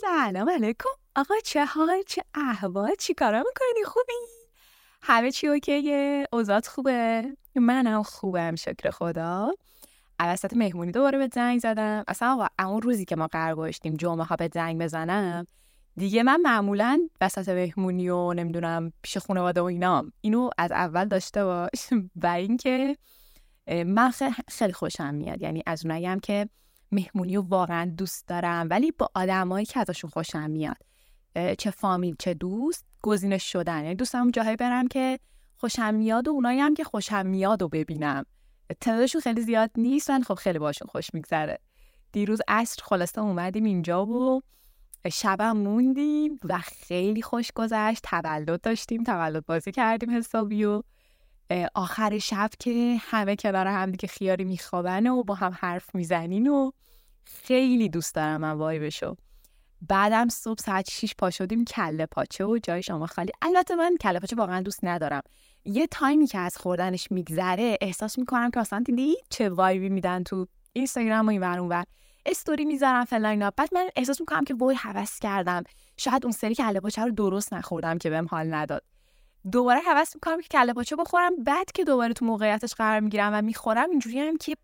سلام علیکم. آقا چه حال؟ چه احوال؟ چی کارا می‌کنی؟ خوبی؟ همه چی اوکیه؟ اوزات خوبه؟ منم خوبم شکر خدا. وسط مهمونی دوباره به زنگ زدم. اصلا آقا اون روزی که ما قرار گذاشتیم جمعه ها به زنگ بزنم دیگه من معمولا وسط مهمونی و نمی‌دونم پیش خانواده و اینام اینو از اول داشته باش. و اینکه من خیلی خوشم میاد. یعنی از اونایی هم که مهمونی رو واقعا دوست دارم ولی با آدمایی که ازشون خوشم میاد. چه فامیل چه دوست گزینش شدن. یعنی دوستم جاهایی برم که خوشم میاد و اونایی هم که خوشم میاد و ببینم. تعدادشون خیلی زیاد نیست من خب خیلی باشون خوش میگذره. دیروز عصر خلاصه اومدیم اینجا و شبم موندیم و خیلی خوش گذشت. تولد داشتیم تولد بازی کردیم حسابی آخر شب که همه کنار هم دیگه خیاری میخوابن و با هم حرف می‌زنین و خیلی دوست دارم من وای بشو بعدم صبح ساعت 6 پا شدیم کله پاچه و جای شما خالی. البته من کله پاچه واقعا دوست ندارم. یه تایمی که از خوردنش میگذره احساس می‌کنم که اصلا دیدی چه وایبی میدن تو اینستاگرام و این ور اون استوری می‌ذارم فلان بعد من احساس می‌کنم که وای هوس کردم. شاید اون سری کله پاچه رو درست نخوردم که بهم حال نداد. دوباره حوض می‌کنم که کله پاچه بخورم. بعد که دوباره تو موقعیتش قرار می‌گیرم و می‌خورم اینجوری هم که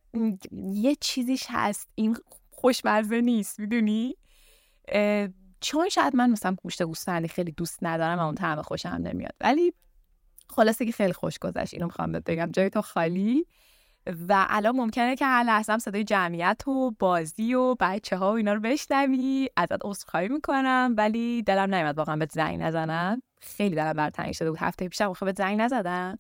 یه چیزیش هست. این خوشمزه نیست می‌دونی؟ چون شاید من مثلا گوشت گوسفندی خیلی دوست ندارم و اون طعم خوشم نمیاد. ولی خلاصه که خیلی خوش گذشت. اینو می‌خوام بگم. جای تو خالی. و الان ممکنه که هر لحظه صدای جمعیت و بازی و بچه ها و اینا رو بشنوی. ازت عذرخواهی می‌کنم. ولی دلم نیومد واقعا به زنگ نزنم خیلی دلم بر تنگ شده بود هفته پیشم. به زنگ نزدم.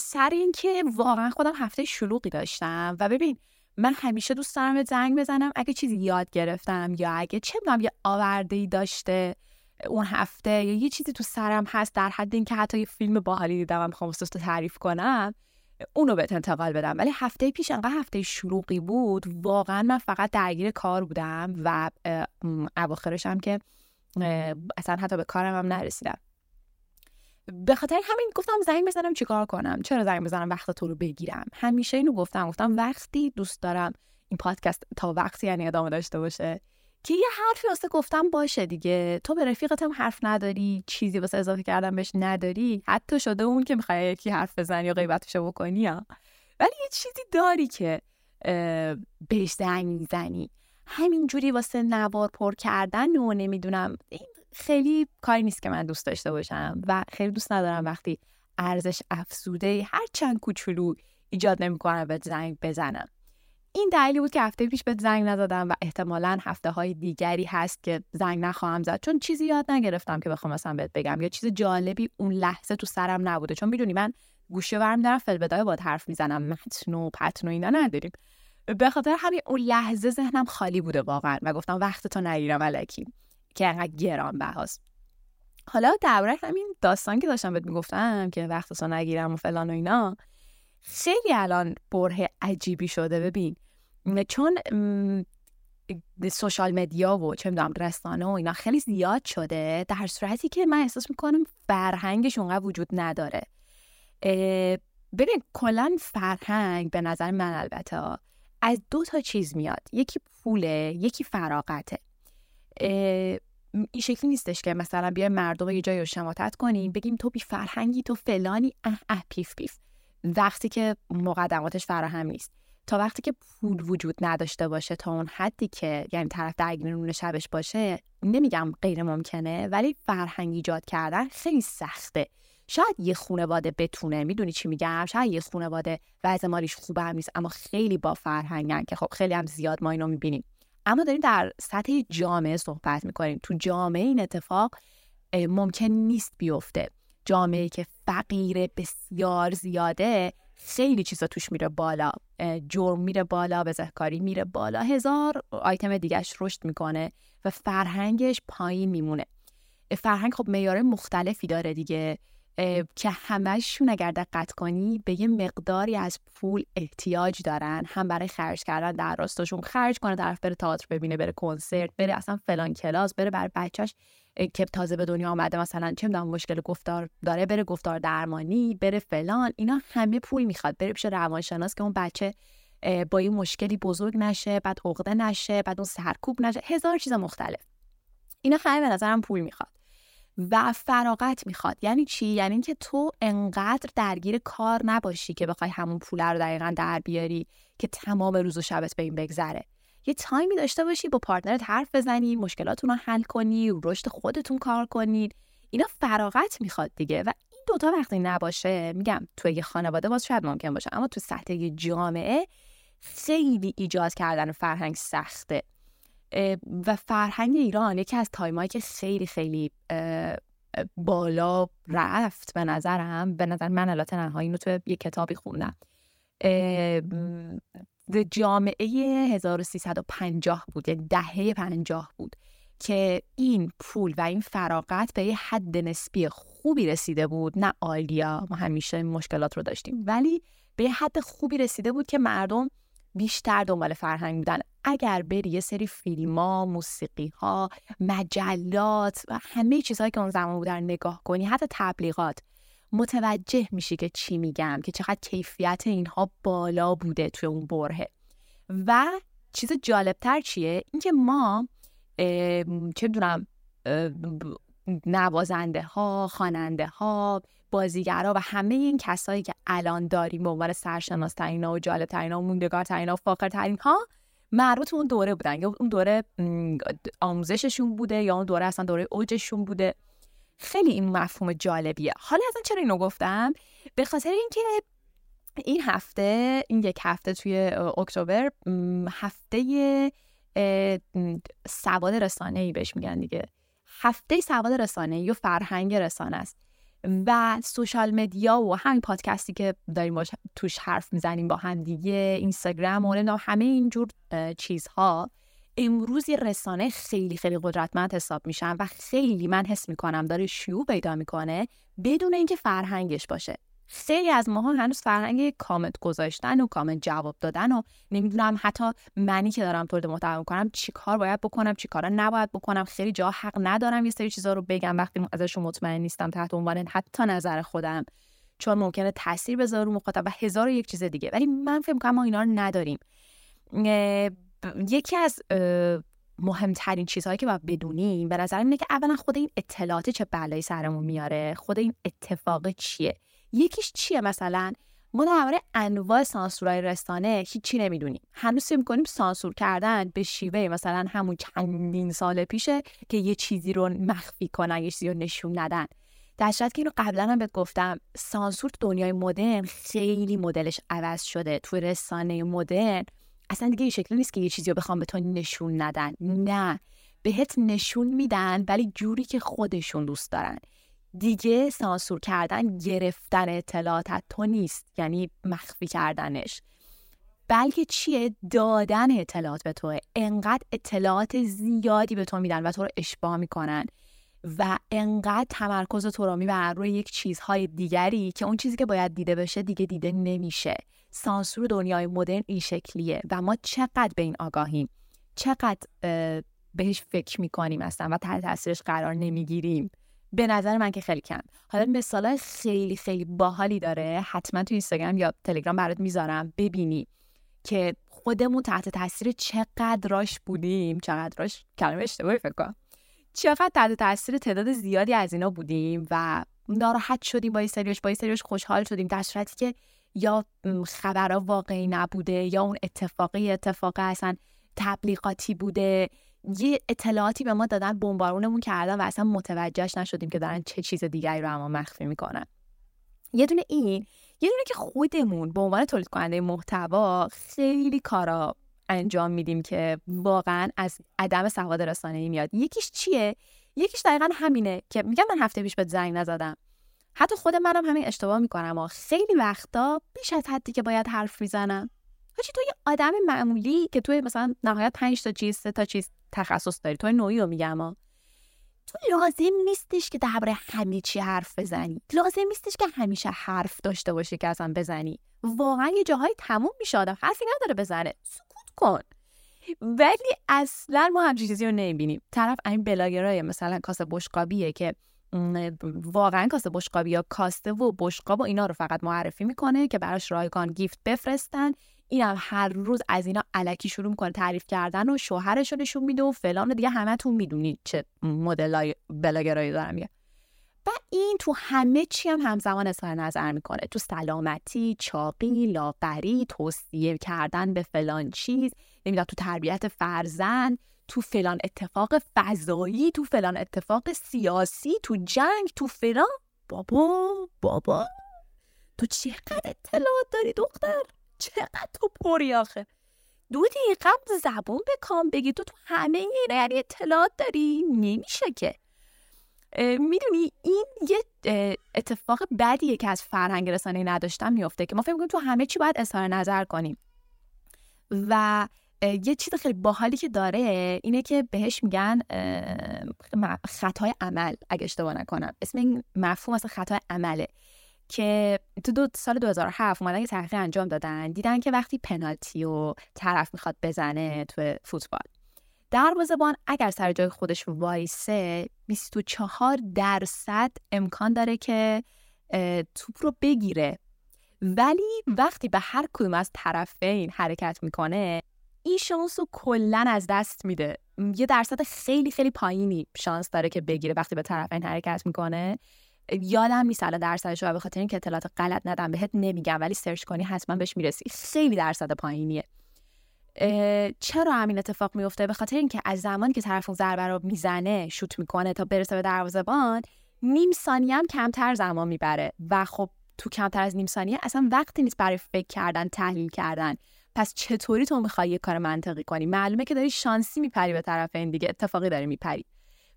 سر اینکه واقعا خودم هفته شلوغی داشتم. و ببین من همیشه دوست دارم به زنگ بزنم اگه چیزی یاد گرفتم یا اگه چه می‌دونم یه آورده ای داشته اون هفته یا یه چیزی تو سرم هست در حد اینکه حتی یه فیلم باحالی دیدم می‌خوام تو تعریف کنم اونو بهت انتقال بدم. ولی هفته پیش انقدر هفته شلوغی بود. واقعا من فقط درگیر کار بودم و اواخرش هم که اصلا حتی به کارم هم نرسیدم. به خاطر همین گفتم زنگ بزنم چیکار کنم؟ چرا زنگ بزنم وقت تو رو بگیرم؟ همیشه اینو گفتم گفتم وقتی دوست دارم این پادکست تا وقتی یعنی ادامه داشته باشه. که یه حرفی واسه گفتم باشه دیگه. تو به رفیقت هم حرف نداری چیزی واسه اضافه کردن بهش نداری حتی شده اون که می‌خوای یکی حرف بزنی یا غیبتشو بکنی ها. ولی یه چیزی داری که بهش زنگ می‌زنی. همینجوری واسه نوار پر کردن و نمی‌دونم این خیلی کاری نیست که من دوست داشته باشم و خیلی دوست ندارم وقتی ارزش افزوده هر چند کوچولو ایجاد نمی‌کنم به زنگ بزنم. این دلیلی بود که هفته پیش به زنگ نزدم و احتمالا هفته های دیگری هست که زنگ نخواهم زد. چون چیزی یاد نگرفتم که بخوام مثلا بهت بگم. یا چیز جالبی اون لحظه تو سرم نبوده. چون می‌دونی من گوشه برم دارم فلبدای باد حرف می‌زنم. متن و پتن و اینا نداریم. به خاطر همین اون لحظه ذهنم خالی بوده واقعا و گفتم وقت تو نگیرم الکی که انقدر گران بهاست. حالا درباره همین داستان که داشتم بهت می‌گفتم که وقت نگیرم و فلان و اینا خیلی الان بره عجیبی شده. ببین چون سوشال مدیا و چه می‌دونم رسانه و اینا خیلی زیاد شده در صورتی که من احساس می‌کنم فرهنگش اونقدر وجود نداره. ببین کلا فرهنگ به نظر من البته از دو تا چیز میاد. یکی پوله یکی فراغته. این شکلی نیستش که مثلا بیا مردم یه جایی رو شماتت کنیم بگیم تو بی فرهنگی تو فلانی اه اه پیف پیف. وقتی که مقدماتش فراهم نیست. تا وقتی که پول وجود نداشته باشه تا اون حدی که یعنی طرف درگیر نون شبش باشه نمیگم غیر ممکنه ولی فرهنگ ایجاد کردن خیلی سخته. شاید یه خانواده بتونه می‌دونی چی میگم؟ شاید یه خانواده وضع مالیش خوب هم نیست اما خیلی با فرهنگن که خب خیلی هم زیاد ما اینو می‌بینیم. اما داریم در سطح جامعه صحبت می‌کنیم. تو جامعه این اتفاق ممکن نیست بیفته. جامعه که فقیر بسیار زیاده خیلی چیزا توش میره بالا. جرم میره بالا بزهکاری میره بالا. هزار آیتم دیگهش رشد می‌کنه و فرهنگش پایین میمونه. فرهنگ خب میاره مختلفی داره دیگه. که همهشون اگر دقت کنی به یه مقداری از پول احتیاج دارن. هم برای خرج کردن در راستاشون خرج کنه طرف بره تئاتر ببینه بره کنسرت بره اصلا فلان کلاس بره بر بچهش که تازه به دنیا آمده مثلا چه می‌دونم مشکل گفتار داره بره گفتار درمانی بره فلان. اینا همه پول می‌خواد. بره پیش روانشناس که اون بچه با این مشکلی بزرگ نشه بعد عقده نشه بعد اون سرکوب نشه. هزار چیز مختلف. اینا همه به نظرم پول می‌خواد. و فراغت می‌خواد. یعنی چی؟ یعنی اینکه تو انقدر درگیر کار نباشی که بخوای همون پول رو دقیقا در بیاری که تمام روز و شبت به این بگذره. یه time ی داشته باشی با partner ت حرف بزنی مشکلاتون رو حل کنی رشد خودتون کار کنید اینا فراغت می‌خواد دیگه و این دوتا وقتی نباشه میگم تو یه خانواده باز شاید ممکن باشه اما تو سطح جامعه خیلی ایجاد کردن فرهنگ سخته. و فرهنگ ایران یکی از time ایی که خیلی خیلی بالا رفت به نظرم به نظر من البته تنها اینو تو یه کتابی خوندم جامعه 1350 بود یعنی دهه 50 بود که این پول و این فراغت به یه حد نسبی خوبی رسیده بود. نه عالیا ما همیشه مشکلات رو داشتیم ولی به یه حد خوبی رسیده بود که مردم بیشتر دنبال فرهنگ بودن. اگر بری یه سری فیلم ها، موسیقی ها، مجلات و همه چیزهایی که اون زمان بودن نگاه کنی حتی تبلیغات متوجه میشی که چی میگم که چقدر کیفیت اینها بالا بوده توی اون بره و چیز جالبتر چیه؟ اینکه ما چه دونم نوازنده ها خواننده ها بازیگرا و همه این کسایی که الان داریم به عنوان سرشناسترین و جالبترین و موندگارترین و فاخرترین ها مربوط اون دوره بودن. یا اون دوره آموزششون بوده یا اون دوره اصلا دوره اوجشون بوده. خیلی این مفهوم جالبیه. حالا اصلا چرا اینو گفتم؟ به خاطر اینکه این هفته این یک هفته توی اکتبر هفته سواد رسانه ای بهش میگن دیگه. هفته سواد رسانه و فرهنگ رسانه است. و سوشال مدیا و همین پادکستی که داریم باش توش حرف می‌زنیم با هم دیگه اینستاگرام و همه اینجور چیزها امروز یه رسانه خیلی خیلی قدرتمند حساب میشن و خیلی من حس می‌کنم داره شیوع پیدا می‌کنه بدون اینکه فرهنگش باشه. خیلی از ماها هنوز فرهنگ کامنت گذاشتن و کامنت جواب دادن و نمی‌دونم حتی منی که دارم تولید محتوا می‌کنم چی کار باید بکنم چی کارا نباید بکنم. خیلی جا حق ندارم یه سری چیزا رو بگم وقتی ازشون مطمئن نیستم تحت عنوان حتی نظر خودم. چون ممکنه تاثیر بذاره رو مخاطب و هزار و یک چیز دیگه. ولی من فکر کنم ما اینا رو نداریم. یکی از مهمترین چیزهایی که باید بدونیم به نظر اینه که اولا خود این اطلاعات چه بلایی سرمون میاره؟ خود این اتفاق چیه؟ یکیش چیه مثلا؟ ما درباره انواع سانسورهای رسانه هیچی نمی‌دونیم. هنوز فکر می‌کنیم سانسور کردن به شیوه مثلا همون چندین سال پیشه که یه چیزی رو مخفی کنن یه چیزی رو نشون ندن. در که اینو قبلا هم بهت گفتم سانسور دنیای مدرن خیلی مدلش عوض شده. توی رسانه مدرن اصلا دیگه این شکلی نیست که یه چیزی رو بخوام به تو نشون ندن. نه. بهت نشون میدن ولی جوری که خودشون دوست دارن. دیگه سانسور کردن گرفتن اطلاعات تو نیست یعنی مخفی کردنش. بلکه چیه؟ دادن اطلاعات به توه. انقدر اطلاعات زیادی به تو میدن و تو رو اشباه می‌کنن و انقدر تمرکز تو رو می‌برن روی یک چیزهای دیگری که اون چیزی که باید دیده بشه دیگه دیده نمیشه. سانسور دنیای مدرن این شکلیه و ما چقدر به این آگاهیم؟ چقدر بهش فکر می‌کنیم اصلا و تحت تاثیرش قرار نمی‌گیریم؟ به نظر من که خیلی کم. حالا مثال خیلی خیلی باحالی داره. حتما تو اینستاگرام یا تلگرام برات می‌ذارم. ببینی که خودمون تحت تاثیر چقدر راش بودیم. چقدر راش کلمه اشتباهی فکر کنم. چقدر تحت تاثیر تعداد زیادی از اینا بودیم و ناراحت شدیم با این سریوش با این سریوش خوشحال شدیم. در صورتی که یا خبرها واقعی نبوده یا اون اتفاقی اتفاق اصلا تبلیغاتی بوده. یه اطلاعاتی به ما دادن بمبارونمون کردن و اصلا متوجهش نشدیم که دارن چه چیز دیگری رو اما مخفی می‌کنن. یه دونه این یه دونه که خودمون به عنوان تولید کننده محتوا خیلی کارا انجام میدیم که واقعا از عدم سواد رسانه میاد. یکیش چیه؟ یکیش دقیقا همینه که میگم من هفته پیش به زنگ نزدم. حتی خود منم همین اشتباه می‌کنم و خیلی وقتا بیش از حدی که باید حرف می‌زنم. حاجی تو یه آدم معمولی که توی مثلا نهایت پنج تا چیز سه تا چیز تخصص داری؟ تو نوعی رو میگم ها. تو لازم نیستش که درباره همه چی حرف بزنی. لازم نیستش که همیشه حرف داشته باشی که اصلا بزنی. واقعا یه جاهایی تموم میشه آدم. حرفی نداره بزنه. سکوت کن. ولی اصلا ما همچین چیزی رو نمی‌بینیم. طرف این بلاگرای مثلا کاسه بشقابیه که واقعا کاسه بشقابی یا کاسته و بشقاب و اینا رو فقط معرفی می‌کنه که براش رایگان گیفت بفرستن. اینم هر روز از اینا علکی شروع می‌کنه تعریف کردن و شوهرش رو نشون میده و فلان دیگه همتون می‌دونید چه مدلای بلاگرایی دارم میگه و این تو همه چی هم همزمان اظهار نظر می‌کنه. تو سلامتی چاقی لاغری توصیه کردن به فلان چیز نمی‌دونم تو تربیت فرزند. تو فلان اتفاق فضایی تو فلان اتفاق سیاسی تو جنگ تو فلان. بابا بابا. تو چقدر اطلاعات داری دختر؟ چقدر تو پری آخه؟ دو دقیقه زبون بکام بگی. تو تو همه اینا یعنی اطلاعات داری؟ نمیشه که. می‌دونی این یه اتفاق بدیه که از فرهنگ رسانه نداشتن میفته که ما فکر کنیم تو همه چی باید اظهار نظر کنیم. و یه چیز خیلی باحالی که داره اینه که بهش میگن خطای عمل اگه اشتباه نکنم. اسم این مفهوم اصلا خطای عمله که تو دو سال 2007 اومدن یه تحقیق انجام دادن. دیدن که وقتی پنالتی و طرف می‌خواد بزنه تو فوتبال. دروازه‌بان اگر سر جای خودش وایسه 24 درصد امکان داره که توپ رو بگیره. ولی وقتی به هر کدوم از طرفین حرکت می‌کنه این شانس رو کلا از دست میده. یه درصد خیلی خیلی پایینی شانس داره که بگیره وقتی به طرفین حرکت می‌کنه. یادم نیست الان درصدش رو به خاطر اینکه اطلاعات غلط ندم بهت نمیگم ولی سرچ کنی حتما بهش می‌رسی. خیلی درصد پایینیه. چرا همین اتفاق میفته به خاطر اینکه از زمانی که طرف اون ضربه رو می‌زنه شوت می‌کنه تا برسه به دروازه‌بان نیم ثانیه هم کمتر زمان می‌بره. و خب تو کمتر از نیم ثانیه اصلا وقتی نیست برای فکر کردن تحلیل کردن. پس چطوری تو می‌خوای یه کار منطقی کنی؟ معلومه که داری شانسی میپری به طرف این دیگه اتفاقی داری میپری.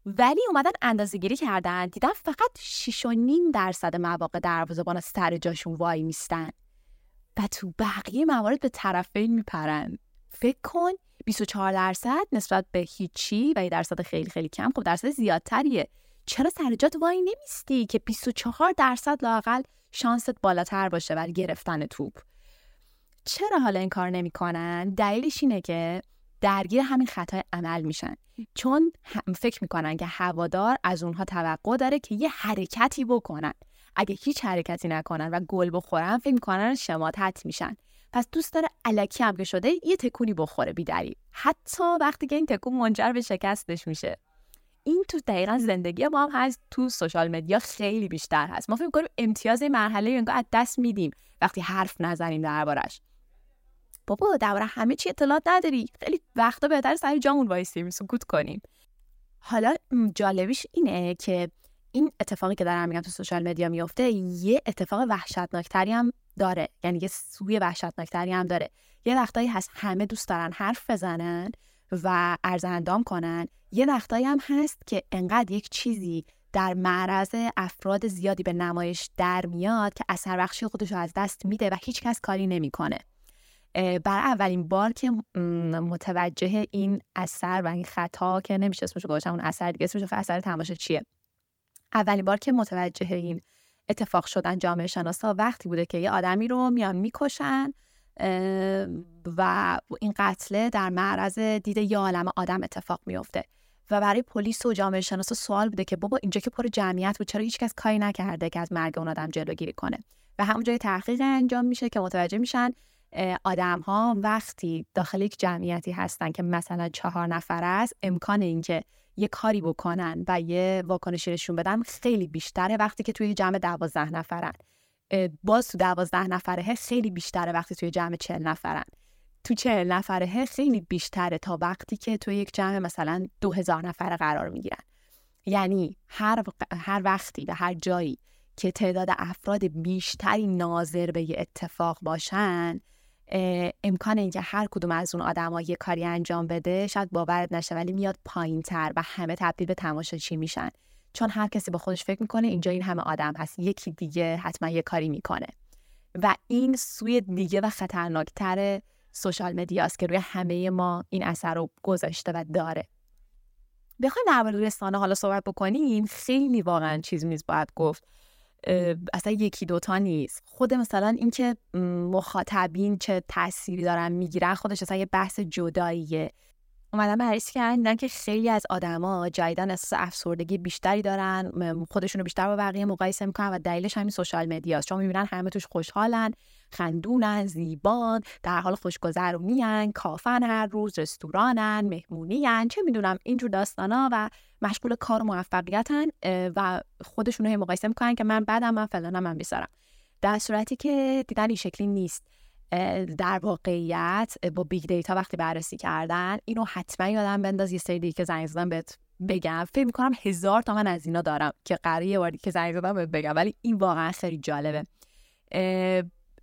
ولی اومدن اندازه گیری کردن دیدن فقط 6.5 درصد مواقع دروازه‌بان سر جاشون وای میستن. و تو بقیه موارد به طرفین میپرن. فکر کن 24 درصد نسبت به هیچی و یه درصد خیلی خیلی کم خب درصد زیادتریه. چرا سر جات وای نمیستی که 24 درصد لاقل شانست بالاتر باشه برای گرفتن توپ؟ چرا حالا این کار نمی‌کنن؟ دلیلش اینه که درگیر همین خطای عمل میشن. چون فکر می‌کنن که هوادار از اونها توقع داره که یه حرکتی بکنن. اگه هیچ حرکتی نکنن و گل بخورن فکر می‌کنن شماتت میشن. پس دوست داره علکی هم که شده یه تکونی بخوره بیدری حتی وقتی که این تکون منجر به شکستش میشه. این تو دقیقا زندگی ما هم هست تو سوشال مدیا خیلی بیشتر هست. ما فکر کنیم امتیاز مرحله انگار از دست میدیم وقتی حرف نزنیم دربارش. بابا درباره همه چی اطلاعات نداری. خیلی وقتا بهتر سر جامون وایسیم سکوت کنیم. حالا جالبیش اینه که این اتفاقی که دارم میگم تو سوشال مدیا میفته یه اتفاق وحشتناکتری هم داره. یعنی یه سوی وحشتناکتری هم داره. یه وقتایی هست همه دوست دارن حرف بزنن و ارزندام کنن. یه وقتایی هم هست که انقدر یک چیزی در معرض افراد زیادی به نمایش در میاد که اثر بخشی خودش رو از دست میده و هیچ کس کاری نمی‌کنه. بر اولین بار که متوجه این اثر و این خطا که نمیشه اسمش رو اون اثر دیگه اسمش اثر تماشا چیه؟ اولین بار که متوجه این اتفاق شدن جامعه شناسا وقتی بوده که یه آدمی رو میان می‌کشن و این قتله در معرض دید یه عالم آدم اتفاق میفته و برای پلیس و جامعه شناسا سوال بوده که بابا اینجا که پر جمعیت بود چرا هیچکس کاری نکرده که از مرگ اون آدم جلوگیری کنه؟ و همونجای تحقیق انجام میشه که متوجه میشن آدم ها وقتی داخل یک جمعیتی هستن که مثلا چهار نفر است امکان اینکه یه کاری بکنن و یه واکنشی نشون بدن خیلی بیشتره وقتی که توی جمع دوازده نفرن. باز تو دوازده نفره خیلی بیشتره وقتی توی جمع چل نفرن. تو چهل نفره خیلی بیشتره تا وقتی که توی یک جمع مثلا دو هزار نفره قرار می‌گیرن. یعنی هر, هر وقتی و هر جایی که تعداد افراد بیشتری ناظر به یه اتفاق باشن امکان اینکه هر کدوم از اون آدما یه کاری انجام بده شاید باورت نشه ولی میاد پایین تر و همه تبدیل به تماشاچی میشن. چون هر کسی با خودش فکر می‌کنه اینجا این همه آدم هست. یکی دیگه حتما یه کاری می‌کنه. و این سوی دیگه و خطرناکتر سوشال مدیاست که روی همه ما این اثر رو گذاشته و داره. بخوایم درباره رسانه حالا صحبت بکنیم. خیلی واقعا چیز میز باید گفت. اصلا یکی دوتا نیست. خود مثلا اینکه مخاطبین چه تأثیری دارن می‌گیرن خودش اصلا یه بحث جداییه. اومدن بررسی کردن که خیلی از آدما جدیدن احساس افسردگی بیشتری دارن خودشون رو بیشتر با بقیه مقایسه می‌کنن و دلیلش همین سوشال مدیاست. چون می‌بینن همه توش خوشحالن. خندونن زیبان در حال خوشگذرونیان کافن هر روز رستورانن مهمونیان چه می‌دونم اینجور داستانا و مشغول کار و موفقیتن و خودشون رو مقایسه می‌کنن که من بعدم من فلانم من بیسارم. در صورتی که دیدن این شکلی نیست. در واقعیت با big data وقتی بررسی کردن اینو حتما یادم بنداز یه سری که زنگ زدم بهت بگم. فکر می‌کنم هزار تا من از اینا دارم که قراره یه باری که زنگ زدم بهت بگم ولی این واقعا خیلی جالبه.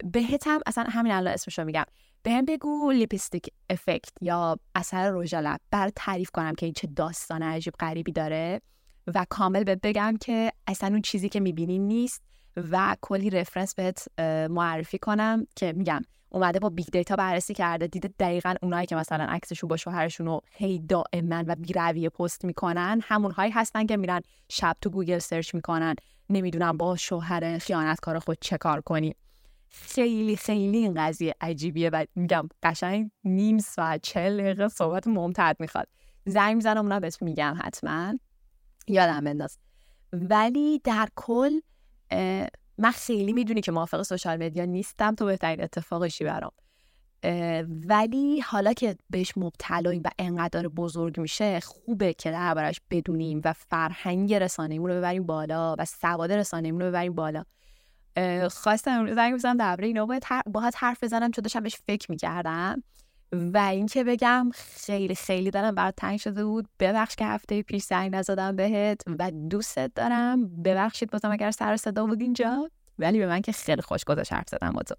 بهتم اصلا همین الان اسمشو میگم. بهم بگو lipstick effect یا اثر رژ لب. برات تعریف کنم که این چه داستان عجیب غریبی داره و کامل بهت بگم که اصلا اون چیزی که می‌بینی نیست و کلی reference بهت معرفی کنم که میگم اومده با big data بررسی کرده دیده دقیقا اونایی که مثلا عکسشون با شوهرشون رو هی دائما و بیرویه پست می‌کنن همونهایی هستن که میرن شب تو گوگل search می‌کنن. نمی‌دونم با شوهر خیانتکار خود چه کار کنی. خیلی خیلی این قضیه عجیبیه و میگم قشنگ نیم ساعت چل دقیقه صحبت ممتد می‌خواد. زنگ می‌زنم اونا بهت میگم حتما. یادم بنداز. ولی در کل من خیلی می‌دونی که موافق سوشال مدیا نیستم تو بهترین اتفاقشی برام. ولی حالا که بهش مبتلاییم و انقدر بزرگ میشه خوبه که دربارش بدونیم و فرهنگ رسانه‌ایمون رو ببریم بالا و سواد رسانه‌ایمون رو ببریم بالا. خواستم زنگ بزنم درباره اینا باید حرف بزنم چون داشتم بهش فکر می‌کردم. و اینکه بگم خیلی خیلی دارم برات تنگ شده بود. ببخش که هفته پیش زنگ نزدم بهت و دوستت دارم. ببخشید بازم اگر سر صدا بود اینجا. ولی به من که خیلی خوش گذشت حرف زدم با تو.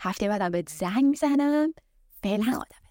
هفته بعدم بهت زنگ می‌زنم. فعلا آدم.